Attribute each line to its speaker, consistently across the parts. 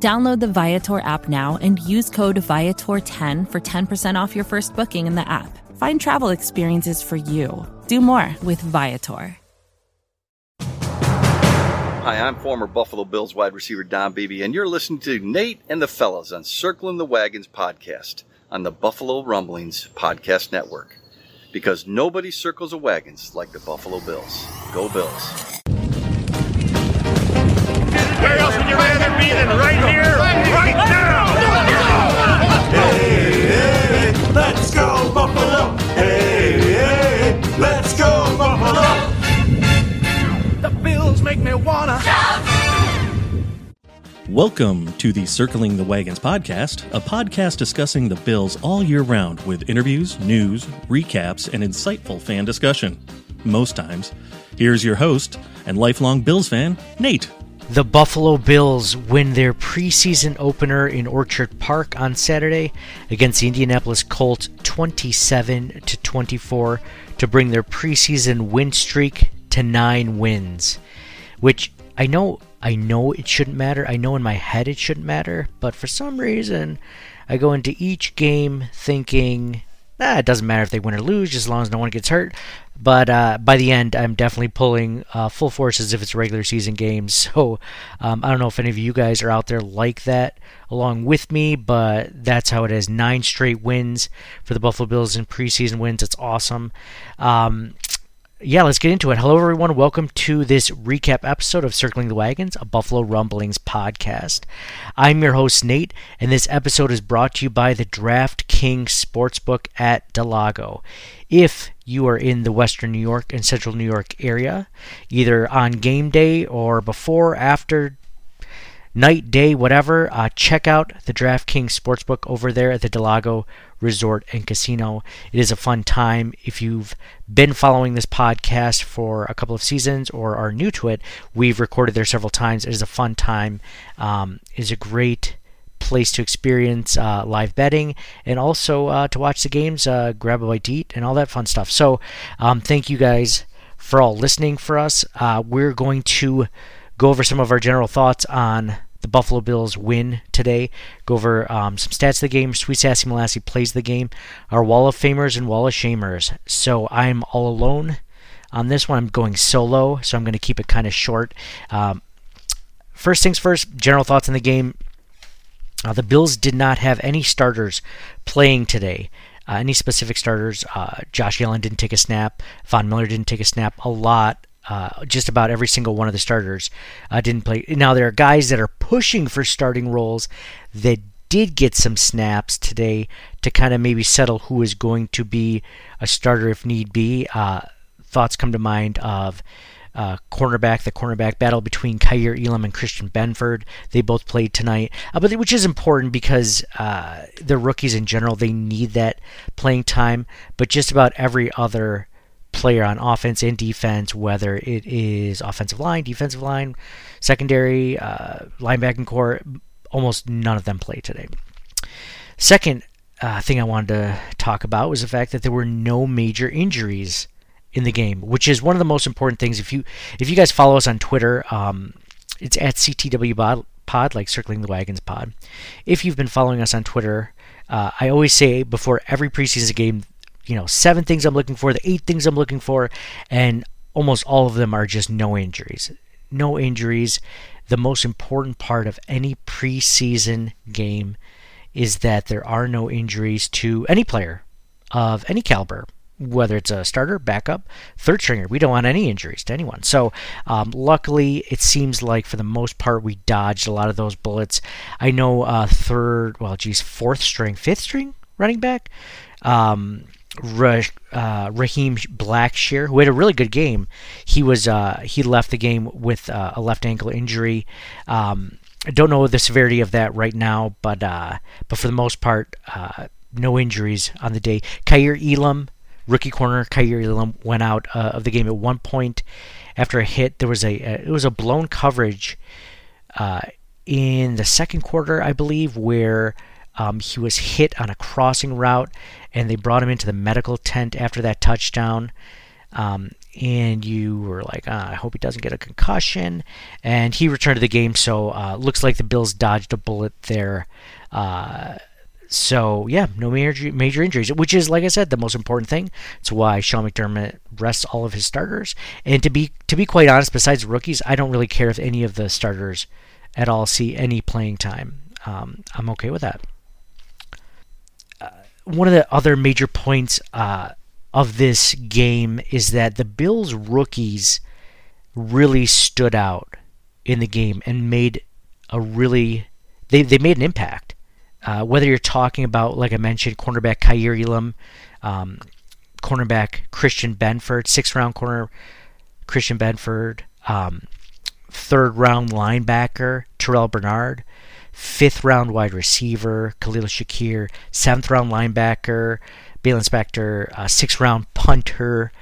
Speaker 1: Download the Viator app now and use code Viator10 for 10% off your first booking in the app. Find travel experiences for you. Do more with Viator.
Speaker 2: Hi, I'm former Buffalo Bills wide receiver Don Beebe, and you're listening to Nate and the Fellas on Circling the Wagons podcast on the Buffalo Rumblings Podcast Network. Because nobody circles the wagons like the Buffalo Bills. Go Bills.
Speaker 3: Where else would you rather be than right here, right now?
Speaker 4: Hey, hey, let's go Buffalo. Hey, hey, let's go Buffalo.
Speaker 3: The Bills make me wanna.
Speaker 5: Welcome to the Circling the Wagons podcast, a podcast discussing the Bills all year round with interviews, news, recaps, and insightful fan discussion. Most times. Here's your host and lifelong Bills fan, Nate.
Speaker 6: The Buffalo Bills win their preseason opener in Orchard Park on Saturday against the Indianapolis Colts 27 to 24 to bring their preseason win streak to 9 wins. Which I know I know it shouldn't matter. I know in my head it shouldn't matter, but for some reason I go into each game thinking ah, it doesn't matter if they win or lose, just as long as no one gets hurt. But uh, by the end, I'm definitely pulling uh, full force as if it's regular season games. So um, I don't know if any of you guys are out there like that along with me, but that's how it is. Nine straight wins for the Buffalo Bills in preseason wins. It's awesome. Um, yeah, let's get into it. Hello, everyone. Welcome to this recap episode of Circling the Wagons, a Buffalo Rumblings podcast. I'm your host, Nate, and this episode is brought to you by the DraftKings Sportsbook at Del Lago. If you are in the Western New York and Central New York area, either on game day or before, after night, day, whatever, uh, check out the DraftKings Sportsbook over there at the Del Lago Resort and Casino. It is a fun time. If you've been following this podcast for a couple of seasons or are new to it, we've recorded there several times. It is a fun time. Um, it is a great place to experience uh, live betting and also uh, to watch the games, uh, grab a bite to eat, and all that fun stuff. So, um, thank you guys for all listening for us. Uh, we're going to go over some of our general thoughts on the Buffalo Bills win today. Go over um, some stats of the game. Sweet Sassy Molassy plays the game. Our Wall of Famers and Wall of Shamers. So I'm all alone on this one. I'm going solo, so I'm going to keep it kind of short. Um, first things first, general thoughts on the game. Uh, the Bills did not have any starters playing today. Uh, any specific starters? Uh, Josh Allen didn't take a snap. Von Miller didn't take a snap. A lot uh, just about every single one of the starters uh, didn't play. Now there are guys that are pushing for starting roles that did get some snaps today to kind of maybe settle who is going to be a starter if need be. Uh, thoughts come to mind of. Uh, cornerback, the cornerback battle between Kaiir Elam and Christian Benford. They both played tonight, uh, but which is important because uh, the rookies in general they need that playing time. But just about every other player on offense and defense, whether it is offensive line, defensive line, secondary, uh, linebacking core, almost none of them play today. Second uh, thing I wanted to talk about was the fact that there were no major injuries in the game, which is one of the most important things. If you if you guys follow us on Twitter, um, it's at CTW Pod, like Circling the Wagons Pod. If you've been following us on Twitter, uh, I always say before every preseason game you know, seven things I'm looking for, the eight things I'm looking for, and almost all of them are just no injuries. No injuries. The most important part of any preseason game is that there are no injuries to any player of any caliber, whether it's a starter, backup, third stringer. We don't want any injuries to anyone. So, um, luckily, it seems like for the most part we dodged a lot of those bullets. I know uh, third, well, geez, fourth string, fifth string running back. Um, uh, Raheem Blackshear, who had a really good game. He was uh, he left the game with uh, a left ankle injury. Um, I don't know the severity of that right now, but uh, but for the most part, uh, no injuries on the day. Kaiir Elam, rookie corner Kaiir Elam, went out uh, of the game at one point after a hit. There was a, a it was a blown coverage in the second quarter, I believe, where um, he was hit on a crossing route, and they brought him into the medical tent after that touchdown. Um, and you were like, ah, I hope he doesn't get a concussion. And he returned to the game, so uh, looks like the Bills dodged a bullet there. Uh, so yeah, no major major injuries, which is like I said, the most important thing. It's why Sean McDermott rests all of his starters. And to be to be quite honest, besides rookies, I don't really care if any of the starters at all see any playing time. Um, I'm okay with that. One of the other major points uh, of this game is that the Bills rookies really stood out in the game and made a really they they made an impact. Uh, whether you're talking about, like I mentioned, cornerback Kaiir Elam, um, cornerback Christian Benford, sixth round corner Christian Benford, um, third round linebacker Terrel Bernard, fifth round wide receiver Khalil Shakir, seventh round linebacker Baylon Spector, uh, sixth round punter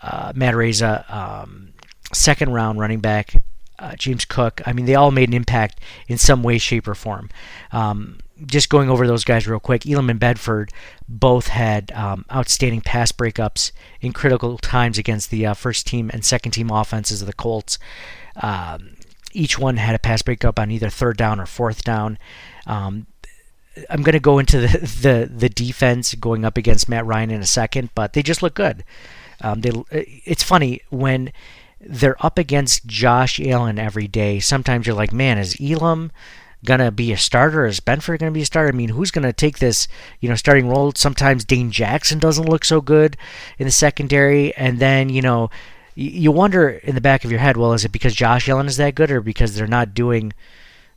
Speaker 6: uh, Matt Araiza, um, second round running back uh, James Cook. I mean, they all made an impact in some way, shape, or form. Um, just going over those guys real quick, Elam and Benford both had um, outstanding pass breakups in critical times against the uh, first team and second team offenses of the Colts. Um, each one had a pass breakup on either third down or fourth down. Um, I'm going to go into the, the, the defense going up against Matt Ryan in a second, but they just look good. Um, they it's funny when they're up against Josh Allen every day. Sometimes you're like, man, is Elam gonna be a starter? Is Benford gonna be a starter? I mean, who's gonna take this, you know, starting role? Sometimes Dane Jackson doesn't look so good in the secondary, and then you know, you wonder in the back of your head, well, is it because Josh Allen is that good, or because they're not doing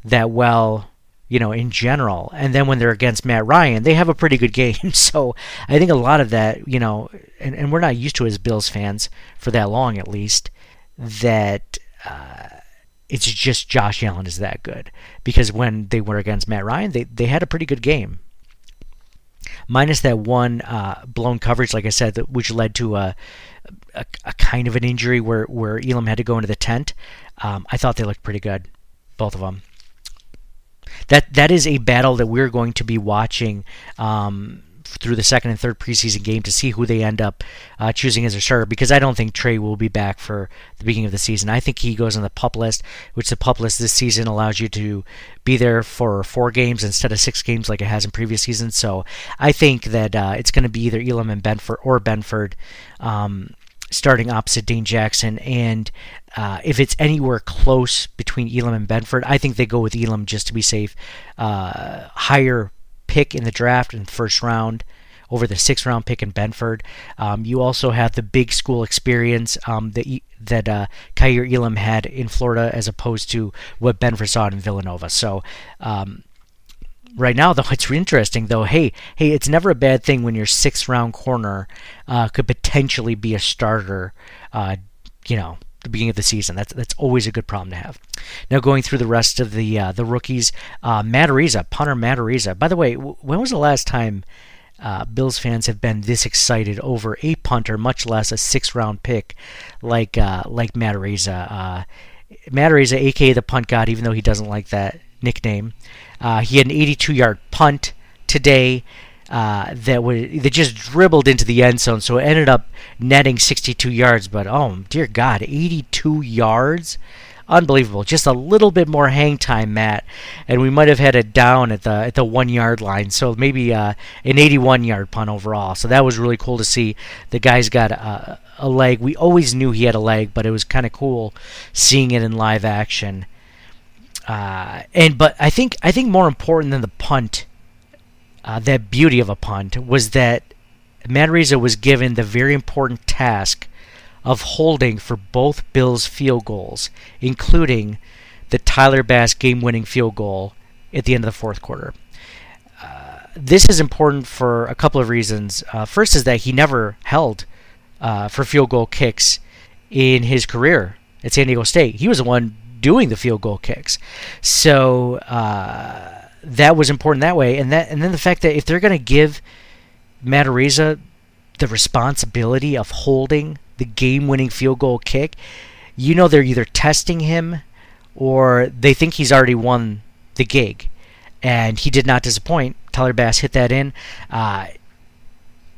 Speaker 6: that well? you know, in general. And then when they're against Matt Ryan, they have a pretty good game. So I think a lot of that, you know, and, and we're not used to as Bills fans for that long at least, that uh, it's just Josh Allen is that good. Because when they were against Matt Ryan, they, they had a pretty good game. Minus that one uh, blown coverage, like I said, which led to a, a, a, kind of an injury where, where Elam had to go into the tent. Um, I thought they looked pretty good, both of them that that is a battle that we're going to be watching um, through the second and third preseason game to see who they end up uh, choosing as their starter because I don't think Trey will be back for the beginning of the season. I think he goes on the pup list, which the pup list this season allows you to be there for four games instead of six games like it has in previous seasons. So I think that uh, it's going to be either Elam and Benford or Benford. Um, starting opposite Dane Jackson. And uh, if it's anywhere close between Elam and Benford, I think they go with Elam just to be safe. Uh, higher pick in the draft in the first round over the sixth round pick in Benford. Um, you also have the big school experience um, that that uh, Kaiir Elam had in Florida as opposed to what Benford saw in Villanova. So um, right now, though, it's interesting though. Hey, hey, it's never a bad thing when your sixth round corner uh, could potentially be a starter. Uh, you know, the beginning of the season. That's that's always a good problem to have. Now going through the rest of the uh, the rookies, uh, Matt Araiza, punter Matt Araiza. By the way, w- when was the last time? Uh, Bills fans have been this excited over a punter, much less a six-round pick like uh, like Matt Araiza. Uh, Matt Araiza, aka the punt god, even though he doesn't like that nickname. Uh, he had an 82 yard punt today uh, that was that just dribbled into the end zone, so it ended up netting 62 yards. But oh dear God, 82 yards! Unbelievable. Just a little bit more hang time, Matt, and we might have had it down at the at the one yard line. So maybe uh, an 81 yard punt overall. So that was really cool to see. The guy's got a, a leg. We always knew he had a leg, but it was kind of cool seeing it in live action. Uh, and but I think I think more important than the punt, uh, that beauty of a punt was that Araiza was given the very important task of holding for both Bills field goals, including the Tyler Bass game-winning field goal at the end of the fourth quarter. Uh, this is important for a couple of reasons. Uh, first is that he never held uh, for field goal kicks in his career at San Diego State. He was the one doing the field goal kicks. So uh, that was important that way, and that and then the fact that if they're going to give Matt Araiza the responsibility of holding the game-winning field goal kick, you know they're either testing him or they think he's already won the gig, and he did not disappoint. Tyler Bass hit that in. Uh,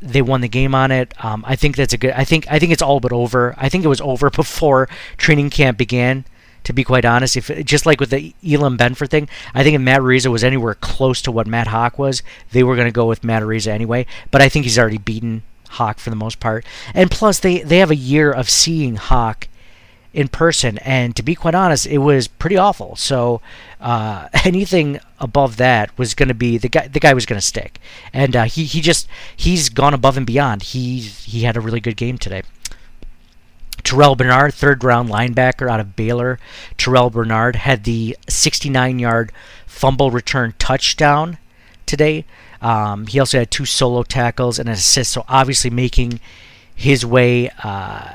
Speaker 6: they won the game on it. Um, I think that's a good. I think I think it's all but over. I think it was over before training camp began. To be quite honest, if just like with the Elam Benford thing, I think if Matt Araiza was anywhere close to what Matt Haack was, they were going to go with Matt Araiza anyway. But I think he's already beaten Haack for the most part. And plus, they they have a year of seeing Haack in person, and to be quite honest, it was pretty awful. So uh, anything above that was going to be the guy. The guy was going to stick, and uh, he he just he's gone above and beyond. He he had a really good game today. Terrel Bernard, third round linebacker out of Baylor. Terrel Bernard had the 69 yard fumble return touchdown today. Um, he also had two solo tackles and an assist, so obviously making his way. Uh,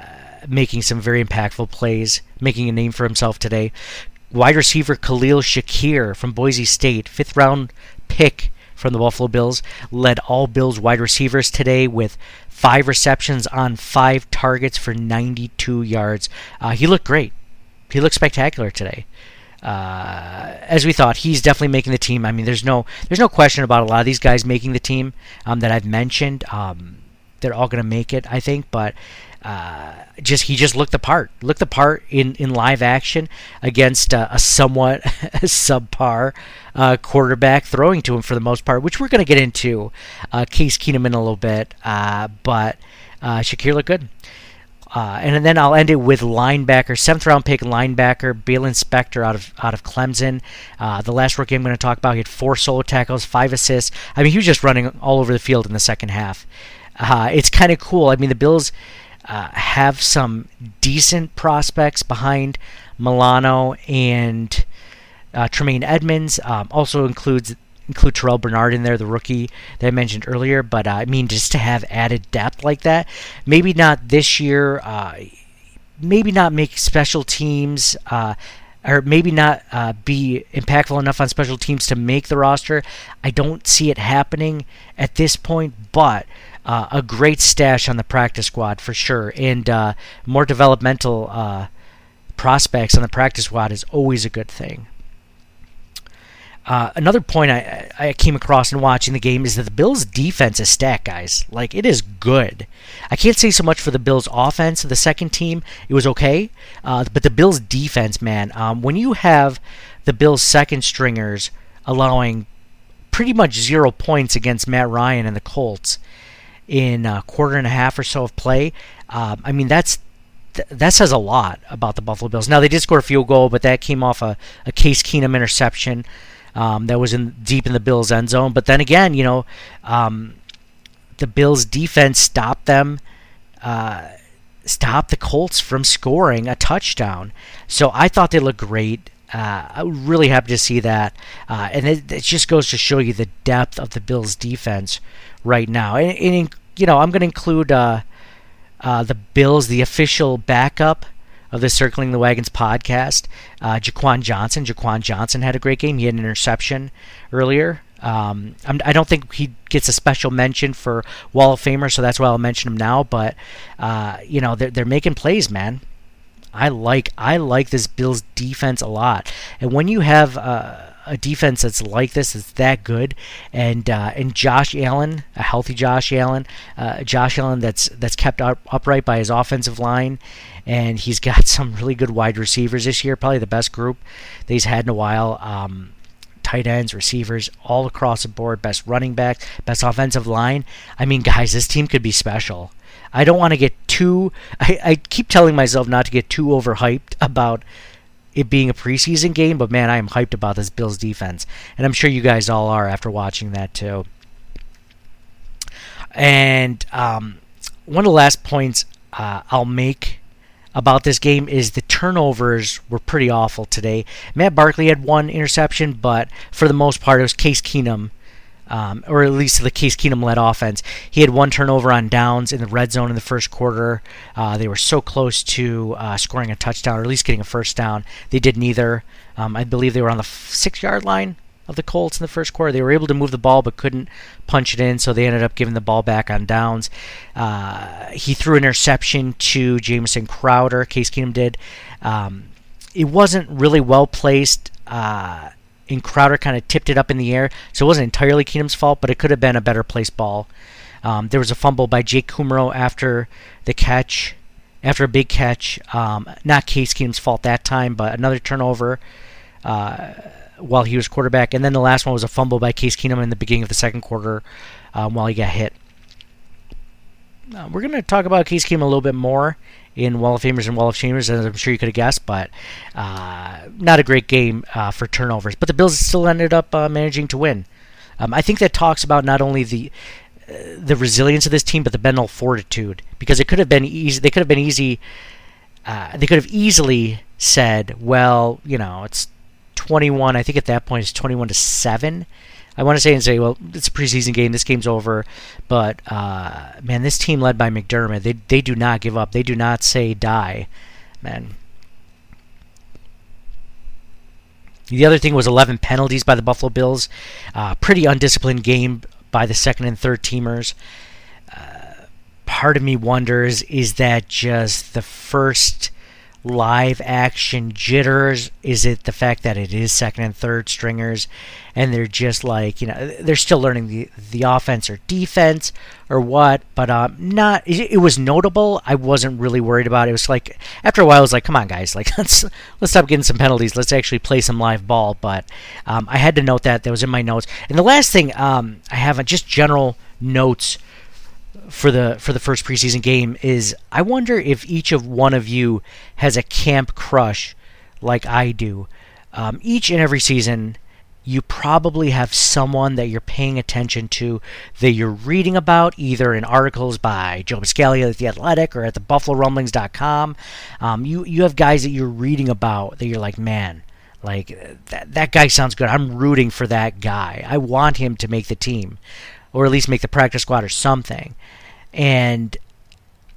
Speaker 6: making some very impactful plays, making a name for himself today. Wide receiver Khalil Shakir from Boise State, fifth round pick from the Buffalo Bills, led all Bills wide receivers today with five receptions on five targets for 92 yards. Uh, he looked great. He looked spectacular today. Uh, as we thought, he's definitely making the team. I mean, there's no there's no question about a lot of these guys making the team um, that I've mentioned. Um, they're all going to make it, I think. But uh, just he just looked the part, looked the part in, in live action against uh, a somewhat subpar uh, quarterback throwing to him for the most part, which we're going to get into uh, Case Keenum in a little bit. But Shakir looked good. And then I'll end it with linebacker, seventh round pick linebacker Baylon Spector out of out of Clemson. The last rookie I'm going to talk about, he had four solo tackles, five assists. I mean, he was just running all over the field in the second half. It's kind of cool. I mean, the Bills uh, have some decent prospects behind Milano and uh, Tremaine Edmunds. Um, also includes include Terrel Bernard in there, the rookie that I mentioned earlier. But uh, I mean, just to have added depth like that, maybe not this year. Uh, maybe not make special teams. Uh, or maybe not uh, be impactful enough on special teams to make the roster. I don't see it happening at this point, but uh, a great stash on the practice squad for sure, and uh, more developmental uh, prospects on the practice squad is always a good thing. Uh, another point I, I came across in watching the game is that the Bills' defense is stacked, guys. Like, it is good. I can't say so much for the Bills' offense. The second team, it was okay. Uh, but the Bills' defense, man, um, when you have the Bills' second stringers allowing pretty much zero points against Matt Ryan and the Colts, in a quarter and a half or so of play. Um, I mean, that's th- that says a lot about the Buffalo Bills. Now they did score a field goal, but that came off a, a Case Keenum interception um, that was in deep in the Bills' end zone. But then again, you know, um, the Bills' defense stopped them. Uh, stopped the Colts from scoring a touchdown. So I thought they looked great. Uh, I'm really happy to see that. Uh, and it, it, just goes to show you the depth of the Bills' defense right now. And, and you know, I'm going to include uh, uh, the Bills, the official backup of the Circling the Wagons podcast, uh, Jaquan Johnson. Jaquan Johnson had a great game. He had an interception earlier. Um, I do not think he gets a special mention for Wall of Famer, so that's why I'll mention him now. But uh, you know, they're, they're making plays, man. I like I like this Bills defense a lot, and when you have uh, a defense that's like this, it's that good, and uh, and Josh Allen, a healthy Josh Allen, uh, Josh Allen that's that's kept up, upright by his offensive line, and he's got some really good wide receivers this year, probably the best group that he's had in a while. Um, tight ends, receivers, all across the board, best running back, best offensive line. I mean, guys, this team could be special. I don't want to get too. I, I keep telling myself not to get too overhyped about it being a preseason game, but man, I am hyped about this Bills defense, and I'm sure you guys all are after watching that too. And um, one of the last points uh, I'll make about this game is the turnovers were pretty awful today. Matt Barkley had one interception, but for the most part, it was Case Keenum um, or at least the Case Keenum led offense. He had one turnover on downs in the red zone in the first quarter. Uh, they were so close to uh, scoring a touchdown, or at least getting a first down. They did neither. Um, I believe they were on the six yard line of the Colts in the first quarter. They were able to move the ball but couldn't punch it in, so they ended up giving the ball back on downs. Uh, he threw an interception to Jamison Crowder. Case Keenum did. Um, it wasn't really well placed. Uh, and Crowder kind of tipped it up in the air, so it wasn't entirely Keenum's fault, but it could have been a better placed ball. Um, there was a fumble by Jake Kumerow after the catch, after a big catch. Um, not Case Keenum's fault that time, but another turnover uh, while he was quarterback. And then the last one was a fumble by Case Keenum in the beginning of the second quarter um, while he got hit. Uh, we're going to talk about Case Keenum a little bit more in Wall of Famers and Wall of Shamers, as I'm sure you could have guessed, but uh, not a great game uh, for turnovers. But the Bills still ended up uh, managing to win. Um, I think that talks about not only the uh, the resilience of this team, but the mental fortitude, because it could have been easy. They could have been easy. Uh, they could have easily said, "Well, you know, it's 21." I think at that point it's 21 to seven I want to say and say, well, it's a preseason game. This game's over. But uh, man, this team led by McDermott, they they do not give up. They do not say die, man. The other thing was 11 penalties by the Buffalo Bills. Uh, pretty undisciplined game by the second and third teamers. Uh, part of me wonders is that just the first live action jitters? Is it the fact that it is second and third stringers and they're just like, you know, they're still learning the the offense or defense or what? But um, not. It, it was notable. I wasn't really worried about it. It was like after a while, I was like, come on, guys, like let's let's stop getting some penalties. Let's actually play some live ball. But um, I had to note that that was in my notes. And the last thing um, I have just general notes for the for the first preseason game is I wonder if each of one of you has a camp crush like I do. Um, each and every season, you probably have someone that you're paying attention to that you're reading about either in articles by Joe Buscaglia at The Athletic or at the BuffaloRumblings.com. Um, you you have guys that you're reading about that you're like, man, like that that guy sounds good. I'm rooting for that guy. I want him to make the team, or at least make the practice squad or something. And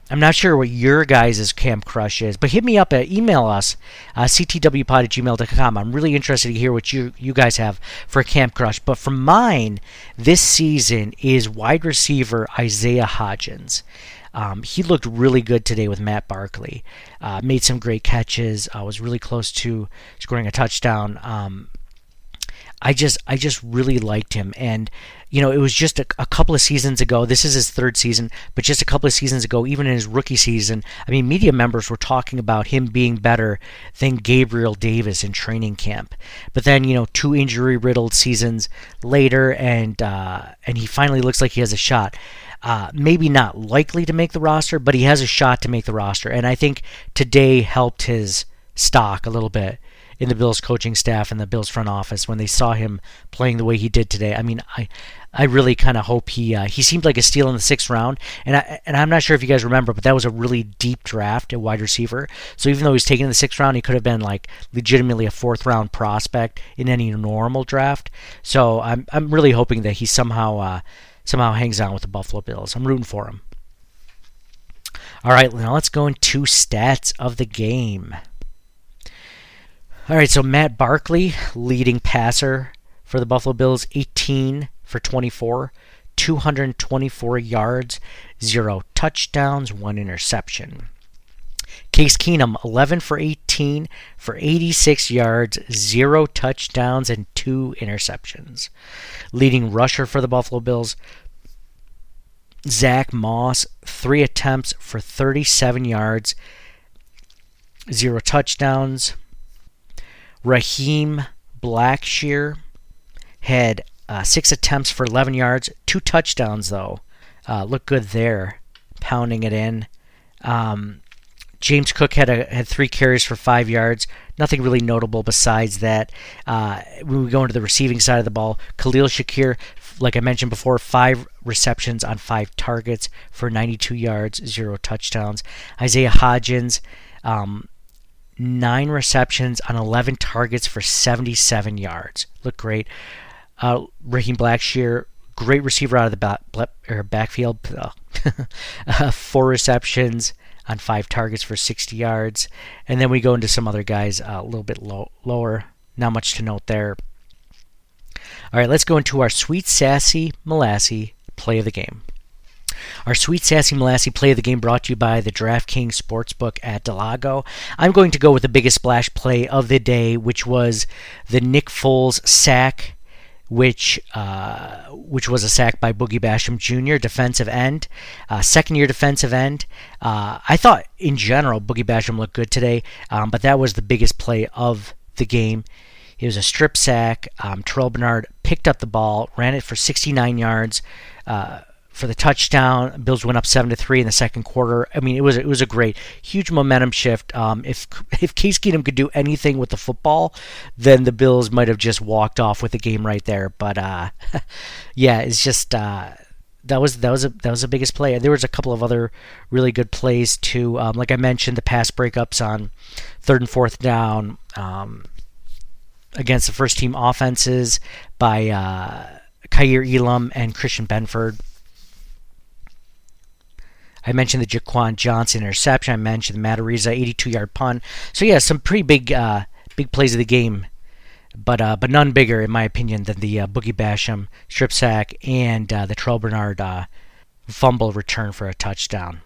Speaker 6: I'm not sure what your guys' camp crush is, but hit me up at email us, uh, ctwpod at gmail.com. I'm really interested to hear what you, you guys have for camp crush. But for mine, this season is wide receiver Isaiah Hodgins. Um, he looked really good today with Matt Barkley. Uh, made some great catches. Uh, was really close to scoring a touchdown. Um, I just I just really liked him, and you know, it was just a, a, couple of seasons ago. This is his third season, but just a couple of seasons ago, even in his rookie season, I mean, media members were talking about him being better than Gabriel Davis in training camp. But then, you know, two injury-riddled seasons later, and uh, and he finally looks like he has a shot. Uh, maybe not likely to make the roster, but he has a shot to make the roster. And I think today helped his stock a little bit in the Bills coaching staff and the Bills front office when they saw him playing the way he did today. I mean, I I really kind of hope he uh, he seemed like a steal in the sixth round, and I and I'm not sure if you guys remember, but that was a really deep draft at wide receiver. So even though he's taken in the sixth round, he could have been like legitimately a fourth round prospect in any normal draft. So I'm I'm really hoping that he somehow uh, somehow hangs on with the Buffalo Bills. I'm rooting for him. All right, now let's go into stats of the game. All right, so Matt Barkley, leading passer for the Buffalo Bills, 18 for 24, 224 yards, zero touchdowns, one interception. Case Keenum, 11 for 18 for 86 yards, zero touchdowns, and two interceptions. Leading rusher for the Buffalo Bills, Zach Moss, three attempts for 37 yards, zero touchdowns. Raheem Blackshear had uh, six attempts for 11 yards, two touchdowns though. Uh, good there, pounding it in. Um, James Cook had a, had three carries for five yards. Nothing really notable besides that. Uh, when we go into the receiving side of the ball, Khalil Shakir, like I mentioned before, five receptions on five targets for 92 yards, zero touchdowns. Isaiah Hodgins, um, nine receptions on 11 targets for 77 yards. Look great. Uh, Raheem Blackshear, great receiver out of the back, backfield. uh, four receptions on five targets for 60 yards. And then we go into some other guys uh, a little bit low, lower. Not much to note there. All right, let's go into our sweet, sassy, molassy play of the game. Our sweet, sassy, molassy play of the game brought to you by the DraftKings Sportsbook at Del Lago. I'm going to go with the biggest splash play of the day, which was the Nick Foles sack which uh, which was a sack by Boogie Basham Jr., defensive end, uh, second year defensive end. Uh, I thought in general Boogie Basham looked good today, um, but that was the biggest play of the game. It was a strip sack. Um, Terrel Bernard picked up the ball, ran it for 69 yards. For the touchdown. Bills went up seven to three in the second quarter. I mean, it was it was a great, huge momentum shift. Um, if if Case Keenum could do anything with the football, then the Bills might have just walked off with the game right there. But uh, yeah, it's just. Uh, that was that was a that was the biggest play. There was a couple of other really good plays too. Um, like I mentioned, the pass breakups on third and fourth down um, against the first team offenses by uh, Kaiir Elam and Christian Benford. I mentioned the Jaquan Johnson interception. I mentioned the Matt Araiza 82-yard punt. So yeah, some pretty big uh, big plays of the game, but uh, but none bigger in my opinion than the uh, Boogie Basham strip sack and uh, the Terrel Bernard uh, fumble return for a touchdown.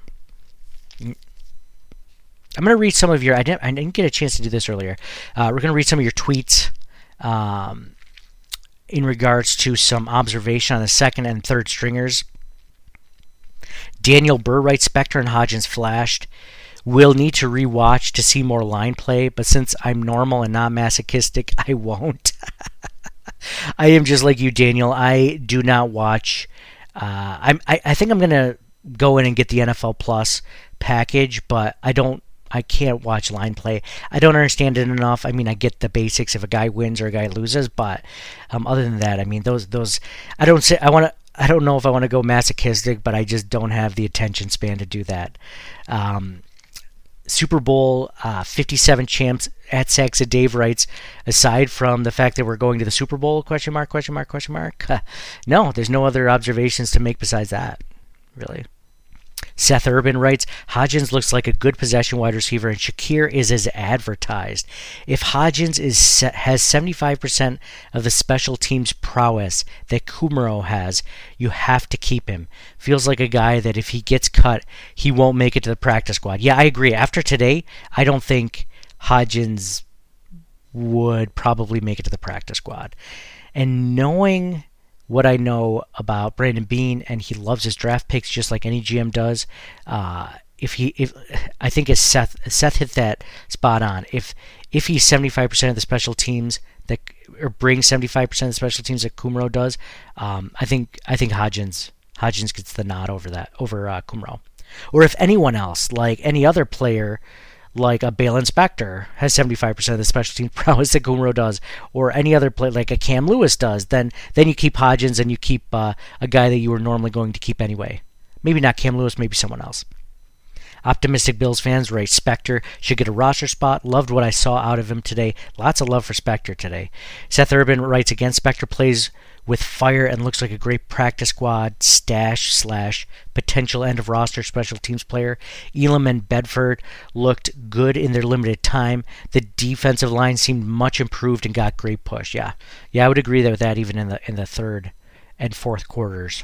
Speaker 6: I'm going to read some of your. I didn't, I didn't get a chance to do this earlier. Uh, we're going to read some of your tweets. Um, in regards to some observation on the second and third stringers Daniel Burr writes Spector and Hodgins flashed. We'll need to rewatch to see more line play, but since I'm normal and not masochistic, I won't. I am just like you, Daniel. I do not watch. Uh, I'm. I, I think I'm gonna go in and get the NFL Plus package, but I don't. I can't watch line play. I don't understand it enough. I mean, I get the basics if a guy wins or a guy loses, but um, other than that, I mean, those those. I don't say I want to. I don't know if I want to go masochistic, but I just don't have the attention span to do that. Um, Super Bowl uh, 57 champs at Saxa Dave writes, aside from the fact that we're going to the Super Bowl, question mark, question mark, question mark. no, there's no other observations to make besides that, really. Seth Urban writes, Hodgins looks like a good possession wide receiver, and Shakir is as advertised. If Hodgins is has 75% of the special teams prowess that Kumerow has, you have to keep him. Feels like a guy that if he gets cut, he won't make it to the practice squad. Yeah, I agree. After today, I don't think Hodgins would probably make it to the practice squad. And knowing what I know about Brandon Beane, and he loves his draft picks just like any GM does. Uh, if he, if I think as Seth Seth hit that spot on. If if he's seventy five percent of the special teams that or brings seventy five percent of the special teams that Kumerow does, um, I think I think Hodgins Hodgins gets the nod over that over uh, Kumerow. Or if anyone else, like any other player like a Baylon Spector has 75% of the special team prowess that Kumerow does, or any other player like a Cam Lewis does, then then you keep Hodgins and you keep uh, a guy that you were normally going to keep anyway. Maybe not Cam Lewis, maybe someone else. Optimistic Bills fans Ray Spector should get a roster spot. Loved what I saw out of him today. Lots of love for Spector today. Seth Urban writes again Spector plays with fire and looks like a great practice squad stash slash potential end of roster special teams player. Elam and Benford looked good in their limited time. The defensive line seemed much improved and got great push. Yeah, yeah, I would agree with that even in the in the third and fourth quarters.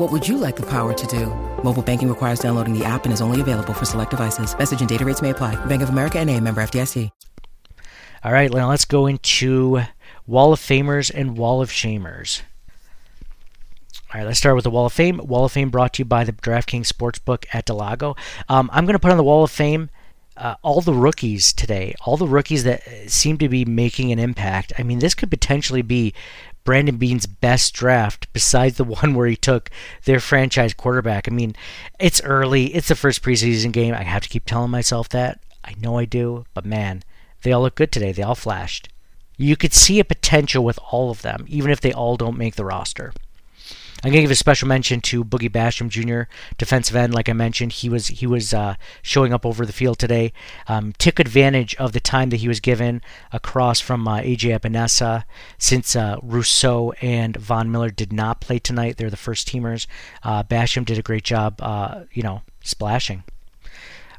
Speaker 7: What would you like the power to do? Mobile banking requires downloading the app and is only available for select devices. Message and data rates may apply. Bank of America and a member FDIC.
Speaker 6: All right, now let's go into Wall of Famers and Wall of Shamers. All right, let's start with the Wall of Fame. Wall of Fame brought to you by the DraftKings Sportsbook at Del Lago. Um, I'm going to put on the Wall of Fame uh, all the rookies today, all the rookies that seem to be making an impact. I mean, this could potentially be Brandon Beane's best draft besides the one where he took their franchise quarterback. I mean, it's early, it's the first preseason game. I have to keep telling myself that. I know I do, but man, they all look good today. They all flashed. You could see a potential with all of them, even if they all don't make the roster. I'm gonna give a special mention to Boogie Basham Jr., defensive end. Like I mentioned, he was he was uh, showing up over the field today. Um, took advantage of the time that he was given across from uh, AJ Epenesa. Since uh, Rousseau and Von Miller did not play tonight, they're the first teamers. Uh, Basham did a great job, uh, you know, splashing.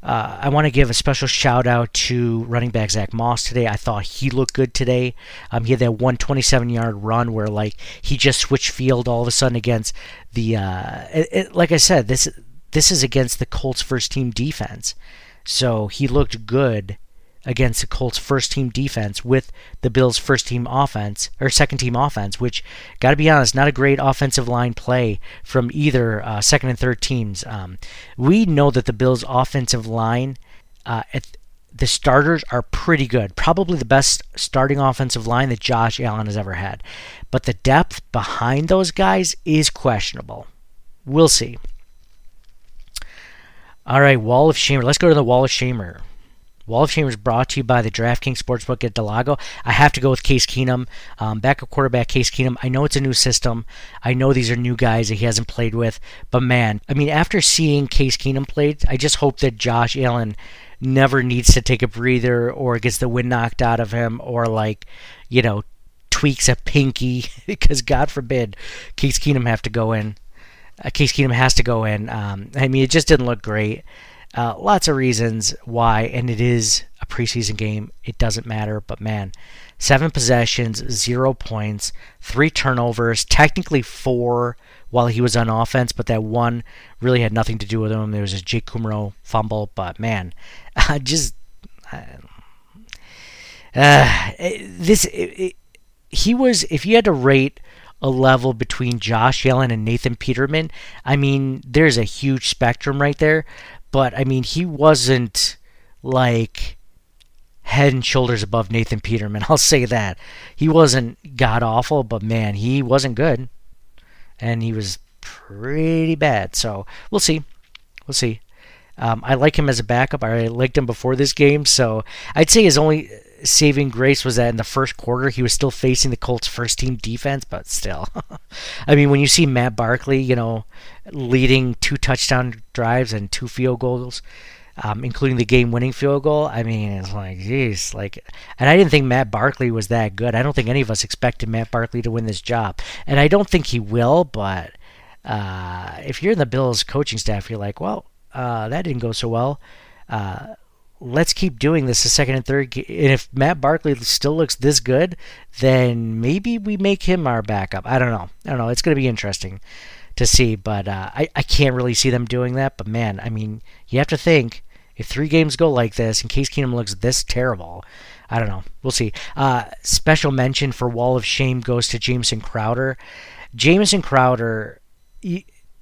Speaker 6: Uh, I want to give a special shout out to running back Zach Moss today. I thought he looked good today. Um, he had that 127 yard run where like he just switched field all of a sudden against the. Uh, it, it, like I said, this this is against the Colts first team defense, so he looked good against the Colts first team defense with the Bills first team offense or second team offense, which got to be honest, not a great offensive line play from either uh, second and third teams. Um, we know that the Bills offensive line uh, the starters are pretty good. Probably the best starting offensive line that Josh Allen has ever had. But the depth behind those guys is questionable. We'll see. All right, Wall of Shamer. Let's go to the Wall of Shamer. Wall of Shame is brought to you by the DraftKings Sportsbook at Del Lago. I have to go with Case Keenum, um, backup quarterback Case Keenum. I know it's a new system. I know these are new guys that he hasn't played with, but man, I mean, after seeing Case Keenum played, I just hope that Josh Allen never needs to take a breather or gets the wind knocked out of him or like, you know, tweaks a pinky because God forbid Case Keenum have to go in. Uh, Case Keenum has to go in. Um, I mean, it just didn't look great. Uh, lots of reasons why, and it is a preseason game. It doesn't matter, but man, seven possessions, zero points, three turnovers, technically four while he was on offense, but that one really had nothing to do with him. There was a Jake Kumerow fumble, but man, uh, just uh, this it, it, he was. If you had to rate a level between Josh Allen and Nathan Peterman, I mean, there's a huge spectrum right there but I mean, he wasn't like head and shoulders above Nathan Peterman. I'll say that. He wasn't god awful, but man, he wasn't good. And he was pretty bad. So we'll see. We'll see. Um, I like him as a backup. I liked him before this game. So I'd say his only saving grace was that in the first quarter he was still facing the Colts first team defense, but still. I mean, when you see Matt Barkley, you know, leading two touchdown drives and two field goals, um, including the game winning field goal, I mean, it's like, geez, like, and I didn't think Matt Barkley was that good. I don't think any of us expected Matt Barkley to win this job, and I don't think he will, but. Uh, if you're in the Bills coaching staff, you're like, well, uh, that didn't go so well. Uh, let's keep doing this the second and third. And if Matt Barkley still looks this good, then maybe we make him our backup. I don't know. I don't know. It's going to be interesting to see, but uh, I, I can't really see them doing that. But man, I mean, you have to think if three games go like this, in Case Keenum looks this terrible, I don't know. We'll see. Uh, special mention for Wall of Shame goes to Jamison Crowder. Jamison Crowder.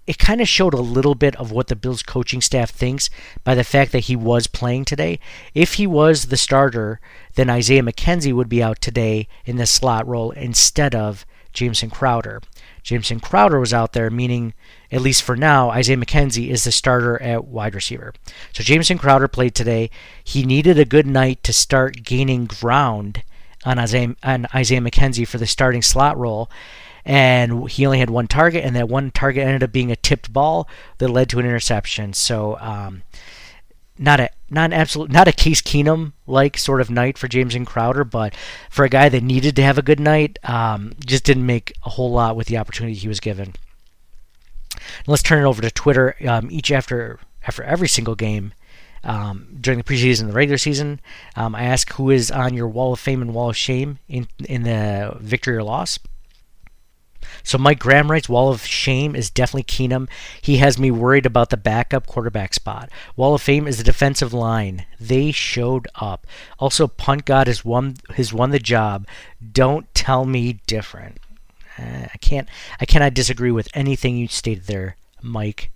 Speaker 6: It kind of showed a little bit of what the Bills coaching staff thinks by the fact that he was playing today. If he was the starter, then Isaiah McKenzie would be out today in the slot role instead of Jamison Crowder. Jamison Crowder was out there, meaning, at least for now, Isaiah McKenzie is the starter at wide receiver. So Jamison Crowder played today. He needed a good night to start gaining ground on Isaiah, on Isaiah McKenzie for the starting slot role and he only had one target, and that one target ended up being a tipped ball that led to an interception. So, um, not a not an absolute not a Case Keenum like sort of night for Jamison Crowder, but for a guy that needed to have a good night, um, just didn't make a whole lot with the opportunity he was given. let's turn it over to Twitter. Um, each after after every single game um, during the preseason and the regular season, um, I ask who is on your wall of fame and wall of shame in in the victory or loss. So Mike Graham writes, Wall of Shame is definitely Keenum. He has me worried about the backup quarterback spot. Wall of Fame is the defensive line. They showed up. Also, Punt God has won has won the job. Don't tell me different. Uh, I can't I cannot disagree with anything you stated there, Mike.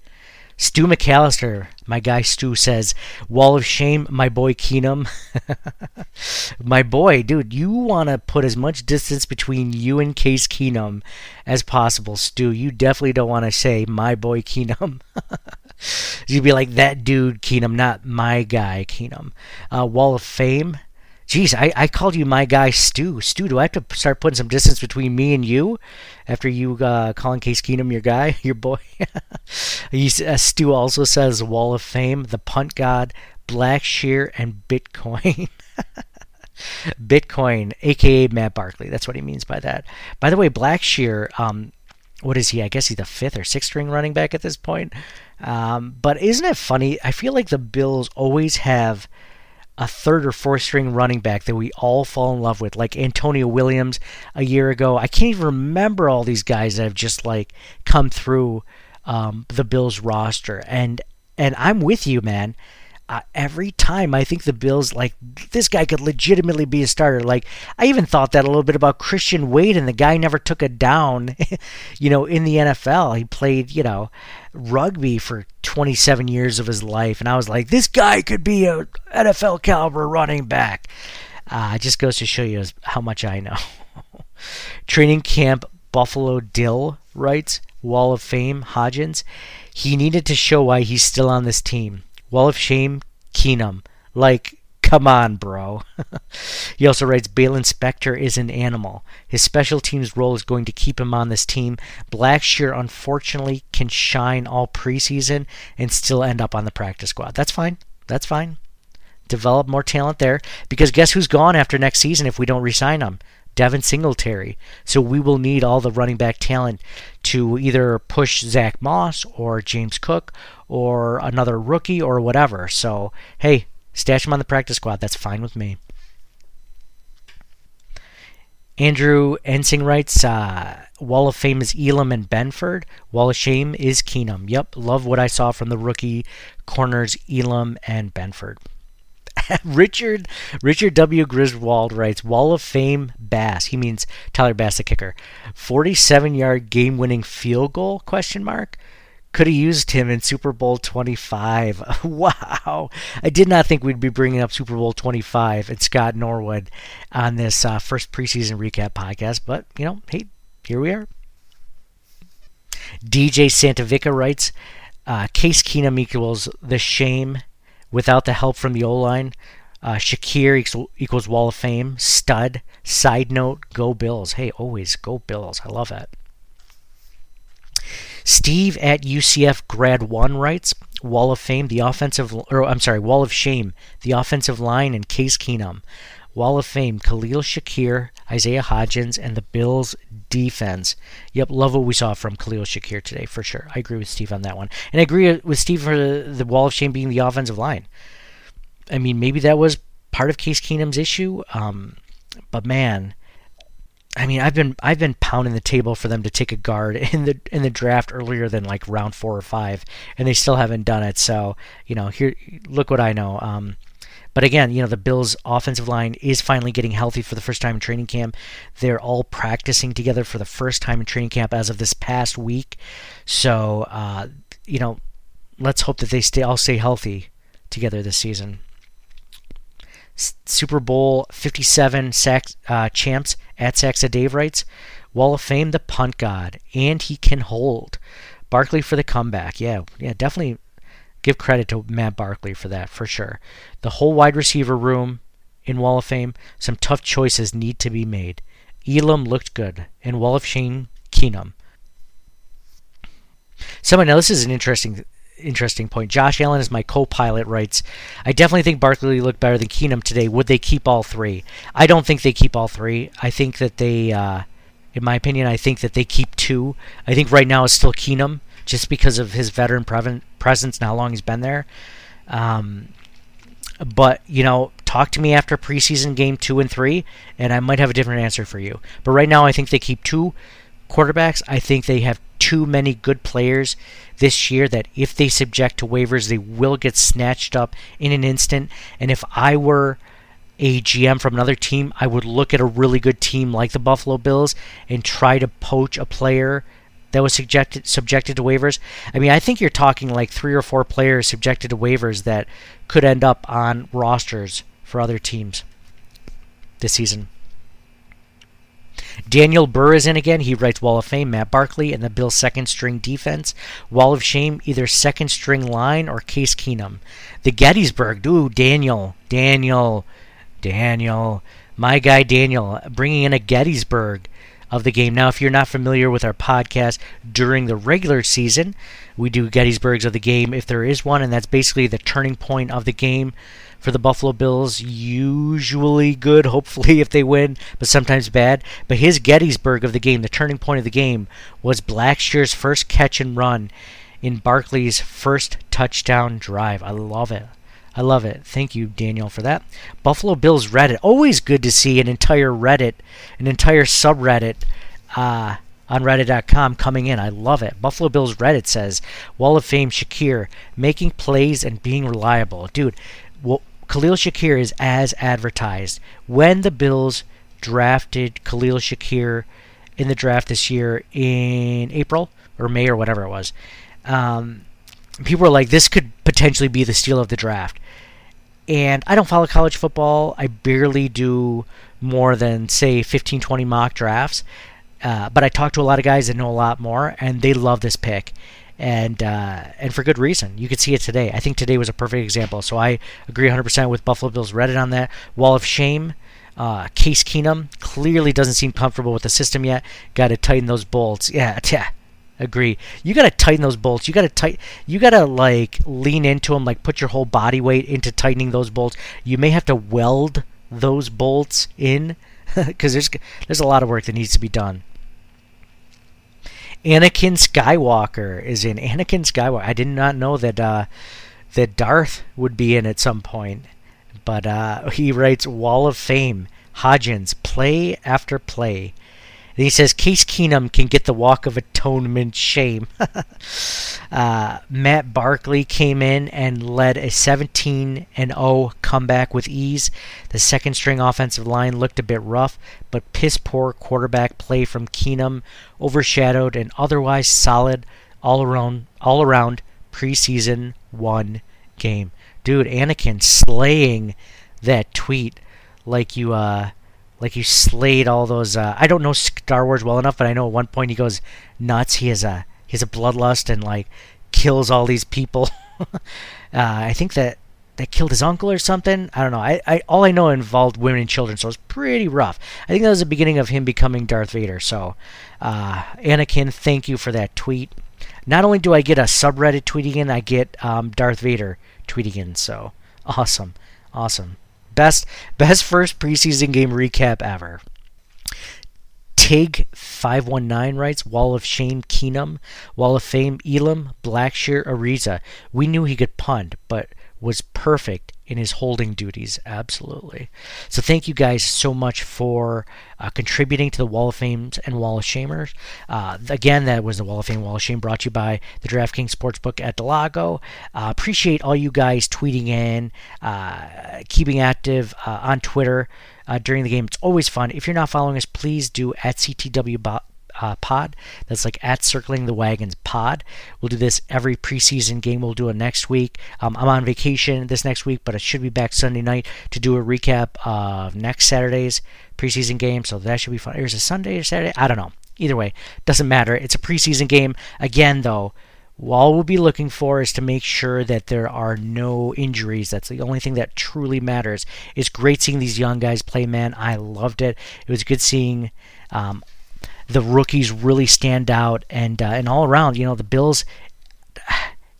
Speaker 6: Stu McAllister, my guy Stu says, Wall of Shame, my boy Keenum. my boy, dude, you want to put as much distance between you and Case Keenum as possible, Stu. You definitely don't want to say, my boy Keenum. You'd be like, that dude Keenum, not my guy Keenum. Uh, Wall of Fame, Geez, I, I called you my guy Stu. Stu, do I have to start putting some distance between me and you after you uh, calling Case Keenum your guy, your boy? uh, Stu also says Wall of Fame, the punt god, Blackshear, and Bitcoin. Bitcoin, aka Matt Barkley. That's what he means by that. By the way, Blackshear, um, what is he? I guess he's the fifth or sixth string running back at this point. Um, but isn't it funny? I feel like the Bills always have a third or fourth string running back that we all fall in love with, like Antonio Williams a year ago. I can't even remember all these guys that have just like come through um, the Bills roster, and and I'm with you, man uh, every time I think the Bills like this guy could legitimately be a starter. Like I even thought that a little bit about Christian Wade, and the guy never took a down. you know, in the NFL, he played you know rugby for 27 years of his life, and I was like, this guy could be a NFL caliber running back. Uh, it just goes to show you how much I know. Training camp Buffalo Dill writes Wall of Fame Hodgins. He needed to show why he's still on this team. Wall of Shame, Keenum. Like, come on, bro. he also writes Baylon Spector is an animal. His special teams role is going to keep him on this team. Blackshear, unfortunately, can shine all preseason and still end up on the practice squad. That's fine. That's fine. Develop more talent there. Because guess who's gone after next season if we don't resign him? Devin Singletary. So we will need all the running back talent to either push Zach Moss or James Cook or another rookie or whatever. So, hey, stash him on the practice squad. That's fine with me. Andrew Ensing writes, uh, Wall of Fame is Elam and Benford. Wall of Shame is Keenum. Yep, love what I saw from the rookie corners Elam and Benford. Richard Richard W. Griswold writes Wall of Fame Bass. He means Tyler Bass, the kicker. 47 yard game winning field goal? Question mark. Could have used him in Super Bowl 25. wow. I did not think we'd be bringing up Super Bowl 25 and Scott Norwood on this uh, first preseason recap podcast, but, you know, hey, here we are. DJ Santavica writes uh, Case Keenum equals the shame without the help from the O line. Uh, Shakir equals, equals Wall of Fame. Stud. Side note, go Bills. Hey, always go Bills. I love that. Steve at UCF Grad 1 writes Wall of Fame, the offensive, or I'm sorry, Wall of Shame, the offensive line, and Case Keenum. Wall of Fame, Khalil Shakir, Isaiah Hodgins, and the Bills defense. Yep, love what we saw from Khalil Shakir today, for sure. I agree with Steve on that one. And I agree with Steve for the Wall of Shame being the offensive line. I mean, maybe that was part of Case Keenum's issue, um, but man, I mean, I've been I've been pounding the table for them to take a guard in the in the draft earlier than like round four or five, and they still haven't done it. So you know, here look what I know. Um, but again, you know, the Bills' offensive line is finally getting healthy for the first time in training camp. They're all practicing together for the first time in training camp as of this past week. So, uh, you know, let's hope that they stay all stay healthy together this season. Super Bowl 57 sax, uh, champs at Saxa Dave writes, Wall of Fame, the punt god, and he can hold. Barkley for the comeback. Yeah, yeah, definitely give credit to Matt Barkley for that, for sure. The whole wide receiver room in Wall of Fame, some tough choices need to be made. Elam looked good, and Wall of Shame, Keenum. Someone, this is an interesting interesting point. Josh Allen is my co-pilot. Writes, I definitely think Barkley looked better than Keenum today. Would they keep all three? I don't think they keep all three. I think that they, uh, in my opinion, I think that they keep two. I think right now it's still Keenum just because of his veteran presence and how long he's been there. Um, but you know, talk to me after preseason game two and three, and I might have a different answer for you. But right now, I think they keep two quarterbacks. I think they have too many good players this year that if they subject to waivers, they will get snatched up in an instant. And if I were a GM from another team, I would look at a really good team like the Buffalo Bills and try to poach a player that was subjected subjected to waivers. I mean, I think you're talking like three or four players subjected to waivers that could end up on rosters for other teams this season. Daniel Burr is in again. He writes Wall of Fame, Matt Barkley, and the Bills' second string defense. Wall of Shame, either second string line or Case Keenum. The Gettysburg, ooh, Daniel, Daniel, Daniel, my guy Daniel, bringing in a Gettysburg of the game. Now, if you're not familiar with our podcast during the regular season, we do Gettysburgs of the game if there is one, and that's basically the turning point of the game for the Buffalo Bills. Usually good, hopefully, if they win, but sometimes bad. But his Gettysburg of the game, the turning point of the game, was Blackshear's first catch and run in Barkley's first touchdown drive. I love it. I love it. Thank you, Daniel, for that. Buffalo Bills Reddit. Always good to see an entire Reddit, an entire subreddit uh, on Reddit.com coming in. I love it. Buffalo Bills Reddit says Wall of Fame Shakir making plays and being reliable. Dude, well, Khalil Shakir is as advertised. When the Bills drafted Khalil Shakir in the draft this year in April or May or whatever it was, um, people were like, this could potentially be the steal of the draft and I don't follow college football. I barely do more than say 15, 20 mock drafts. Uh, but I talk to a lot of guys that know a lot more, and they love this pick, and uh, and for good reason. You could see it today. I think today was a perfect example. So I agree 100% with Buffalo Bills Reddit on that. Wall of Shame. Uh, Case Keenum clearly doesn't seem comfortable with the system yet. Got to tighten those bolts. Yeah, yeah agree. You gotta tighten those bolts. You gotta tight. You gotta like lean into them. Like put your whole body weight into tightening those bolts. You may have to weld those bolts in because there's there's a lot of work that needs to be done. Anakin Skywalker is in. Anakin Skywalker. I did not know that uh, that Darth would be in at some point, but uh, he writes Wall of Fame. Hodgins play after play. He says Case Keenum can get the walk of atonement shame. uh, Matt Barkley came in and led a 17 and 0 comeback with ease. The second string offensive line looked a bit rough, but piss poor quarterback play from Keenum overshadowed an otherwise solid all around all around preseason one game. Dude, Anakin slaying that tweet like you uh like you slayed all those. Uh, I don't know Star Wars well enough, but I know at one point he goes nuts. He has a he has a bloodlust and like kills all these people. uh, I think that that killed his uncle or something. I don't know. I, I all I know involved women and children, so it's pretty rough. I think that was the beginning of him becoming Darth Vader. So, uh, Anakin, thank you for that tweet. Not only do I get a subreddit tweeting in, I get um, Darth Vader tweeting in. So awesome, awesome. Best best first preseason game recap ever. Tig 519 writes Wall of Shame Keenum, Wall of Fame Elam, Blackshear Araiza. We knew he could punt, but was perfect in his holding duties. Absolutely. So thank you guys so much for uh, contributing to the Wall of Fames and Wall of Shamers. Uh, again, that was the Wall of Fame Wall of Shame brought to you by the DraftKings Sportsbook at Del Lago. Uh, appreciate all you guys tweeting in, uh, keeping active uh, on Twitter. Uh, during the game, it's always fun. If you're not following us, please do at CTW uh, pod. That's like at Circling the Wagons pod. We'll do this every preseason game. We'll do it next week. Um, I'm on vacation this next week, but I should be back Sunday night to do a recap of next Saturday's preseason game. So that should be fun. Is it Sunday or Saturday? I don't know. Either way, doesn't matter. It's a preseason game. Again, though, all we'll be looking for is to make sure that there are no injuries. That's the only thing that truly matters. It's great seeing these young guys play, man. I loved it. It was good seeing um, the rookies really stand out, and uh, and all around, you know, the Bills.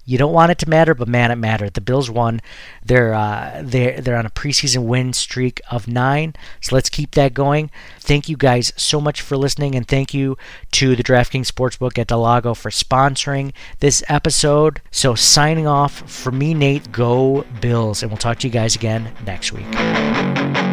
Speaker 8: You don't want it to matter, but man, it mattered. The Bills won. They're uh, they're they're on a preseason win streak of nine. So let's keep that going. Thank you guys so much for listening, and thank you to the DraftKings Sportsbook at Del Lago for sponsoring this episode. So signing off for me, Nate. Go Bills, and we'll talk to you guys again next week.